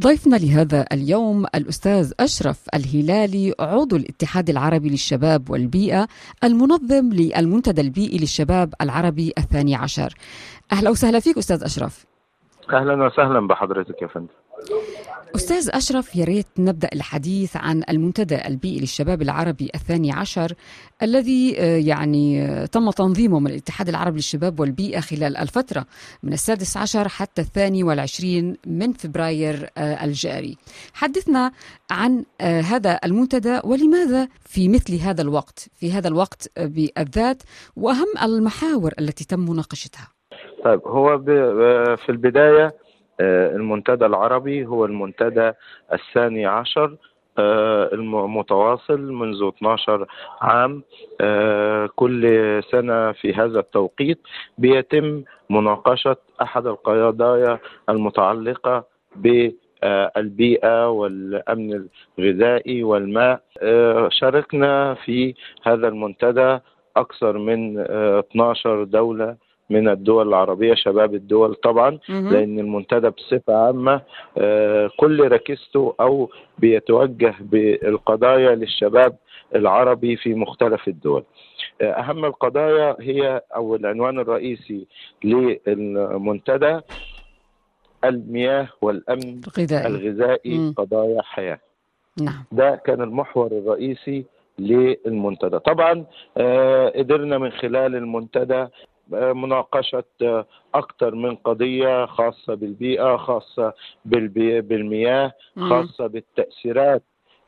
ضيفنا لهذا اليوم الأستاذ أشرف الهلالي عضو الاتحاد العربي للشباب والبيئة المنظم للمنتدى البيئي للشباب العربي الثاني عشر. أهلا وسهلا فيك أستاذ أشرف. أهلا وسهلا بحضرتك يا فندم. أستاذ أشرف يا ريت نبدأ الحديث عن المنتدى البيئي للشباب العربي الثاني عشر الذي آه، يعني آه، تم تنظيمه من الاتحاد العربي للشباب والبيئة خلال الفترة من السادس عشر حتى الثاني والعشرين من فبراير آه، الجاري. حدثنا عن هذا المنتدى ولماذا في مثل هذا الوقت في هذا الوقت بالذات وأهم المحاور التي تم مناقشتها. طيب هو في البداية المنتدى العربي هو المنتدى الثاني عشر آه، المتواصل منذ 12 عام آه، كل سنة في هذا التوقيت بيتم مناقشة أحد القضايا المتعلقة بالبيئة والأمن الغذائي والماء. شاركنا في هذا المنتدى أكثر من 12 دولة من الدول العربية شباب الدول طبعا لأن المنتدى بصفة عامة آه، كل ركزته أو بيتوجه بالقضايا للشباب العربي في مختلف الدول. آه، أهم القضايا هي أو العنوان الرئيسي للمنتدى المياه والأمن الغذائي, الغذائي قضايا حياة. نعم. ده كان المحور الرئيسي للمنتدى. طبعا آه قدرنا من خلال المنتدى مناقشة أكثر من قضية خاصة بالبيئة خاصة بالمياه خاصة بالتأثيرات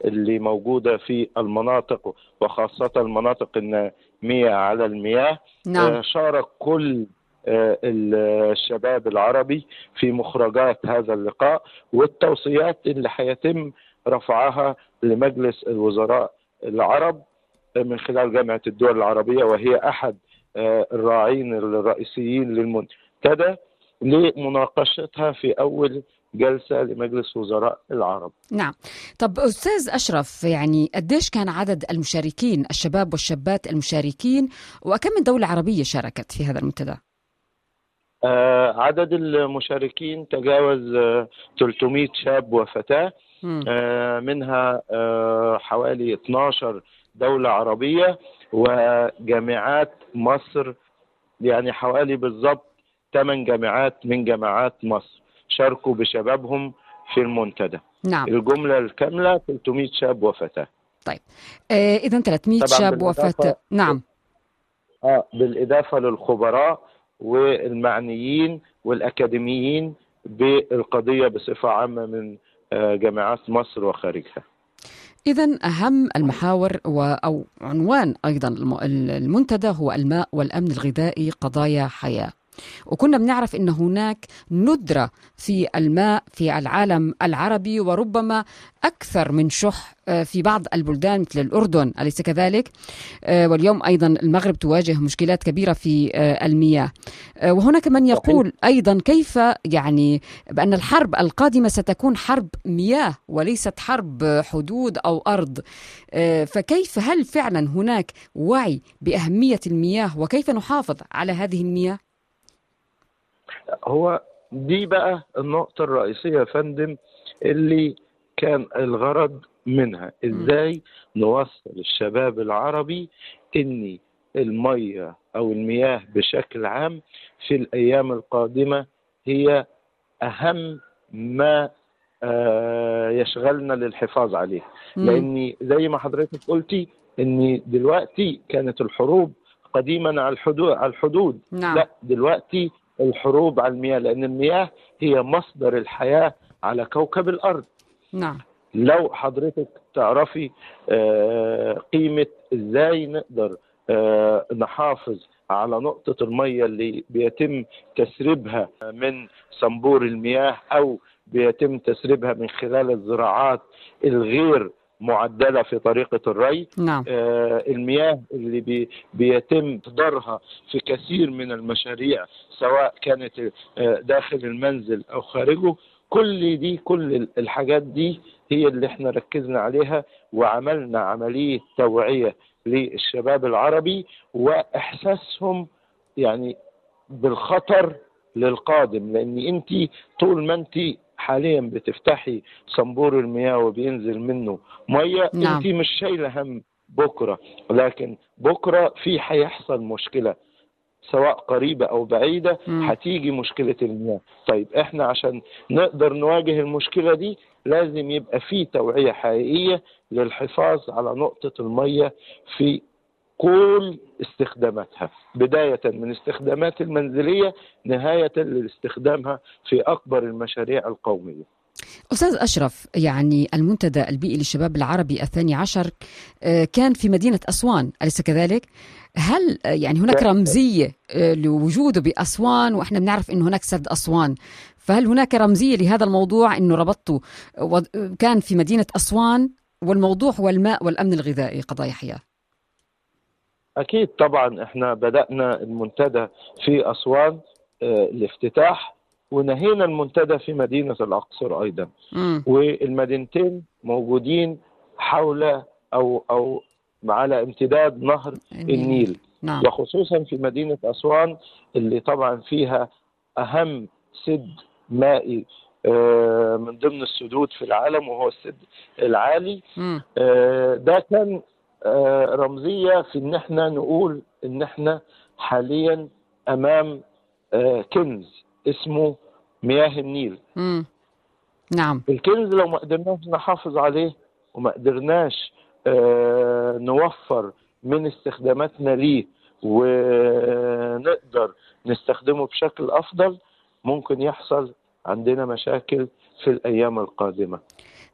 اللي موجودة في المناطق وخاصة المناطق النامية على المياه نعم. آه، شارك كل آه، الشباب العربي في مخرجات هذا اللقاء والتوصيات اللي هيتم رفعها لمجلس الوزراء العرب من خلال جامعة الدول العربية وهي أحد آه، الراعين الرئيسيين للمنتدى لمناقشتها في أول جلسة لمجلس وزراء العرب. نعم. طب أستاذ أشرف يعني قديش كان عدد المشاركين الشباب والشابات المشاركين وكم من دولة عربية شاركت في هذا المنتدى؟ آه عدد المشاركين تجاوز آه 300 شاب وفتاة. آه منها آه حوالي 12 دولة عربية. وجامعات مصر يعني حوالي بالضبط ثمان جامعات من جامعات مصر. شاركوا بشبابهم في المنتدى. نعم. الجملة الكاملة 300 شاب وفتاة. طيب. آه إذا 300 شاب وفتاة. نعم. آه بالإضافة للخبراء والمعنيين والأكاديميين بالقضية بصفة عامة من آه جامعات مصر وخارجها. إذا أهم المحاور أو عنوان أيضا المنتدى هو الماء والأمن الغذائي قضايا حياة. وكنا بنعرف إن هناك ندرة في الماء في العالم العربي وربما أكثر من شح آه، في بعض البلدان مثل الأردن أليس كذلك؟ آه، واليوم أيضا المغرب تواجه مشكلات كبيرة في آه، المياه وهناك من يقول أيضا كيف يعني بأن الحرب القادمة ستكون حرب مياه وليست حرب حدود أو أرض فكيف هل فعلا هناك وعي بأهمية المياه وكيف نحافظ على هذه المياه؟ هو دي بقى النقطة الرئيسية يا فندم اللي كان الغرض منها. إزاي نوصل الشباب العربي إن المية أو المياه بشكل عام في الأيام القادمة هي أهم ما آه، يشغلنا للحفاظ عليه. لأن زي ما حضرتك قلتي إن دلوقتي كانت الحروب قديما على الحدود على الحدود. نعم. لا دلوقتي الحروب على المياه لأن المياه هي مصدر الحياة على كوكب الأرض. نعم. لو حضرتك تعرفي آه، قيمة إزاي نقدر آه، نحافظ على نقطة المية اللي بيتم تسريبها من صنبور المياه أو بيتم تسريبها من خلال الزراعات الغير معدلة في طريقة الري نعم. آه المياه اللي بي بيتم اصدارها في كثير من المشاريع سواء كانت آه داخل المنزل أو خارجه كل دي كل الحاجات دي هي اللي إحنا ركزنا عليها وعملنا عملية توعية للشباب العربي وإحساسهم يعني بالخطر للقادم لأن انت طول ما انت حاليا بتفتحي صنبور المياه وبينزل منه ميه نعم. انت مش شايله هم بكرة لكن بكرة في هيحصل مشكلة سواء قريبة أو بعيدة مم. هتيجي مشكلة المياه طيب إحنا عشان نقدر نواجه المشكلة دي لازم يبقى في توعية حقيقية للحفاظ على نقطة المية في كل استخداماتها بداية من استخدامات المنزلية نهاية لاستخدامها في أكبر المشاريع القومية أستاذ أشرف يعني المنتدى البيئي للشباب العربي الثاني عشر آه، كان في مدينة أسوان أليس كذلك؟ هل آه، يعني هناك. رمزية آه، لوجوده بأسوان وإحنا بنعرف أنه هناك سد أسوان فهل هناك رمزية لهذا الموضوع أنه ربطته كان في مدينة أسوان والموضوع هو الماء والأمن الغذائي قضايا حياة أكيد طبعا إحنا بدأنا المنتدى في أسوان آه، الافتتاح ونهينا المنتدى في مدينة الأقصر أيضا. مم. والمدينتين موجودين حول أو أو على امتداد نهر النيل. نعم. وخصوصا في مدينة أسوان اللي طبعا فيها أهم سد مائي آه، من ضمن السدود في العالم وهو السد العالي. مم. آه، ده كان آه، رمزية في إن إحنا نقول إن إحنا حاليا أمام آه، كنز اسمه مياه النيل. مم. نعم. الكنز لو ما قدرناش نحافظ عليه وما قدرناش آه، نوفر من استخداماتنا ليه ونقدر نستخدمه بشكل أفضل ممكن يحصل عندنا مشاكل في الأيام القادمة.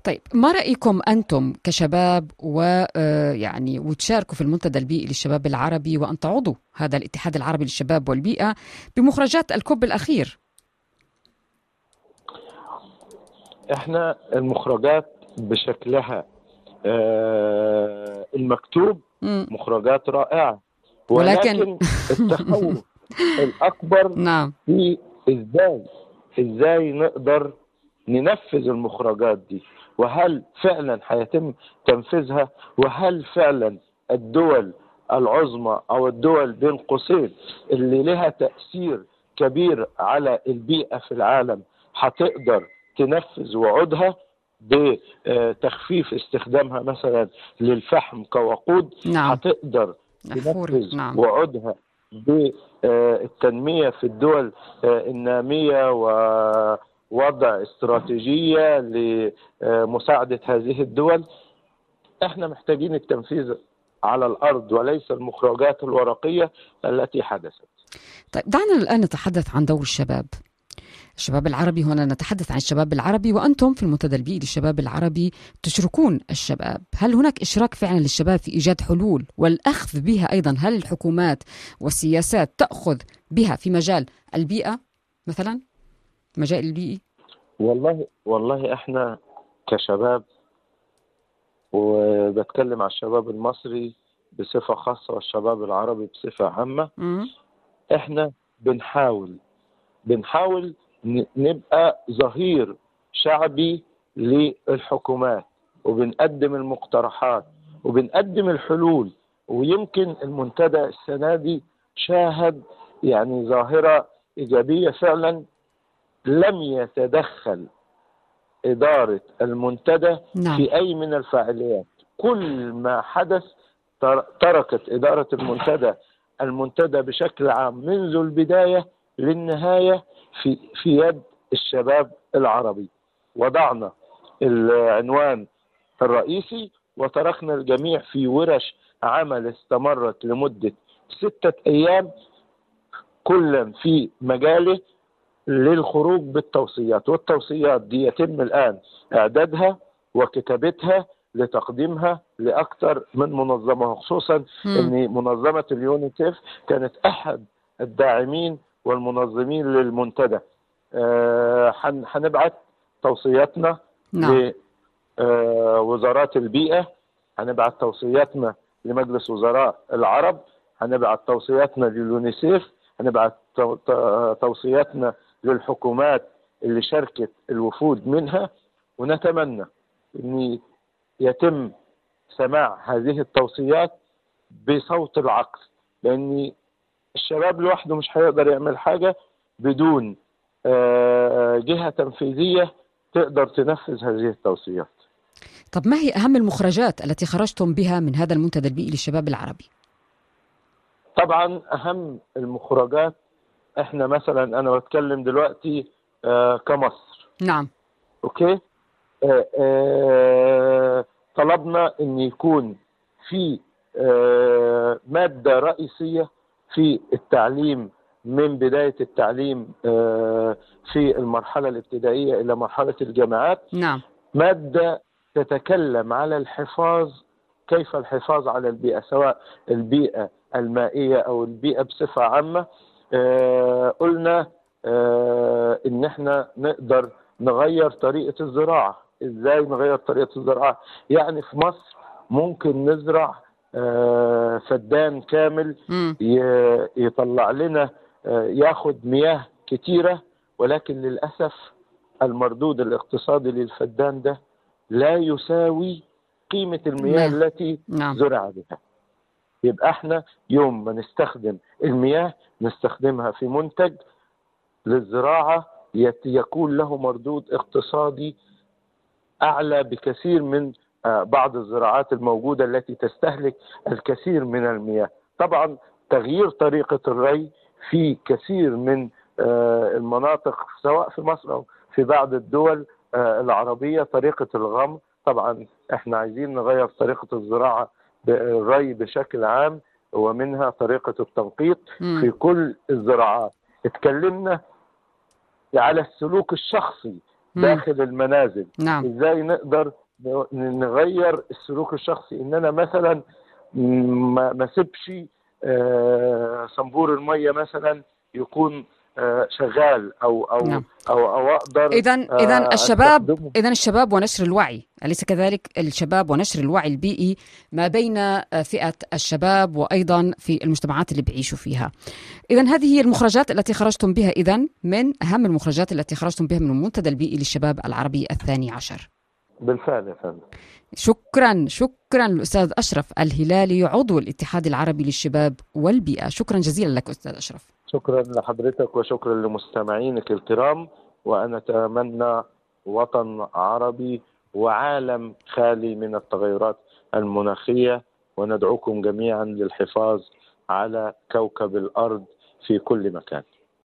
طيب ما رأيكم أنتم كشباب ويعني وتشاركوا في المنتدى البيئي للشباب العربي وأن تعضوا هذا الاتحاد العربي للشباب والبيئة بمخرجات الكوب الأخير؟ إحنا المخرجات بشكلها آه، المكتوب. مخرجات رائعة. ولكن- ولكن التخوف الأكبر نعم. في إزاي إزاي نقدر ننفذ المخرجات دي؟ وهل فعلا هيتم تنفيذها؟ وهل فعلا الدول العظمى أو الدول بين قوسين اللي لها تأثير كبير على البيئة في العالم هتقدر تنفذ وعودها بتخفيف استخدامها مثلا للفحم كوقود؟ نعم. هتقدر نحفوري تنفذ نعم. وعودها بالتنمية في الدول آه، النامية ووضع استراتيجية لمساعدة هذه الدول. إحنا محتاجين التنفيذ على الأرض وليس المخرجات الورقية التي حدثت. طيب دعنا الآن نتحدث عن دور الشباب. الشباب العربي هنا نتحدث عن الشباب العربي وأنتم في المنتدى البيئي للشباب العربي تشركون الشباب. هل هناك إشراك فعلا للشباب في إيجاد حلول والأخذ بها أيضا؟ هل الحكومات والسياسات تأخذ بها في مجال البيئة مثلا؟ مجال البيئي والله والله إحنا كشباب وبتكلم على الشباب المصري بصفة خاصة والشباب العربي بصفة عامة مم. إحنا بنحاول بنحاول نبقى ظهير شعبي للحكومات وبنقدم المقترحات وبنقدم الحلول ويمكن المنتدى السنة دي شاهد يعني ظاهرة إيجابية فعلا لم يتدخل إدارة المنتدى نعم. في أي من الفاعليات. كل ما حدث تر- تركت إدارة المنتدى المنتدى بشكل عام منذ البداية للنهاية في, في يد الشباب العربي. وضعنا العنوان الرئيسي وتركنا الجميع في ورش عمل استمرت لمدة ستة أيام كلا في مجاله للخروج بالتوصيات والتوصيات دي يتم الآن إعدادها وكتابتها لتقديمها لأكثر من منظمة خصوصا مم. أن منظمة اليونيسيف كانت أحد الداعمين والمنظمين للمنتدى آه، هن- هنبعت توصياتنا نعم لوزارات البيئة هنبعت توصياتنا لمجلس وزراء العرب هنبعت توصياتنا لليونيسيف هنبعت تو- تو- توصياتنا للحكومات اللي شاركت الوفود منها ونتمنى إن يتم سماع هذه التوصيات بصوت العقل لأن الشباب لوحده مش هيقدر يعمل حاجة بدون آه، جهة تنفيذية تقدر تنفذ هذه التوصيات طب ما هي أهم المخرجات التي خرجتم بها من هذا المنتدى البيئي للشباب العربي؟ طبعا أهم المخرجات إحنا مثلا أنا بتكلم دلوقتي آه كمصر. نعم. أوكي؟ آه آه طلبنا إن يكون في آه مادة رئيسية في التعليم من بداية التعليم آه في المرحلة الابتدائية إلى مرحلة الجامعات. نعم. مادة تتكلم على الحفاظ كيف الحفاظ على البيئة سواء البيئة المائية أو البيئة بصفة عامة. قلنا آه إن إحنا نقدر نغير طريقة الزراعة. إزاي نغير طريقة الزراعة؟ يعني في مصر ممكن نزرع آه فدان كامل يطلع لنا آه ياخد مياه كتيرة ولكن للأسف المردود الاقتصادي للفدان ده لا يساوي قيمة المياه نعم. التي نعم. زرع بها. يبقى إحنا يوم ما نستخدم المياه نستخدمها في منتج للزراعة يت- يكون له مردود اقتصادي أعلى بكثير من آه، بعض الزراعات الموجودة التي تستهلك الكثير من المياه. طبعا تغيير طريقة الري في كثير من آه، المناطق سواء في مصر أو في بعض الدول آه، العربية طريقة الغم طبعا إحنا عايزين نغير طريقة الزراعة ب- الري بشكل عام ومنها طريقة التنقيط مم. في كل الزراعات. اتكلمنا على السلوك الشخصي مم. داخل المنازل نعم إزاي نقدر نغير السلوك الشخصي إن أنا مثلا م- ما أسيبش آه، صنبور المية مثلا يكون شغال أو أو نعم. أو أو أقدر إذا آه، إذا الشباب. إذا الشباب ونشر الوعي أليس كذلك؟ الشباب ونشر الوعي البيئي ما بين فئة الشباب وأيضا في المجتمعات اللي بيعيشوا فيها. إذا هذه هي المخرجات التي خرجتم بها. إذا من أهم المخرجات التي خرجتم بها من المنتدى البيئي للشباب العربي الثاني عشر. بالفعل يا فندم. شكرا شكرا الأستاذ أشرف الهلالي عضو الاتحاد العربي للشباب والبيئة. شكرا جزيلا لك أستاذ أشرف. شكرا لحضرتك وشكرا لمستمعينك الكرام وأنا أتمنى وطن عربي وعالم خالي من التغيرات المناخية. وندعوكم جميعا للحفاظ على كوكب الأرض في كل مكان.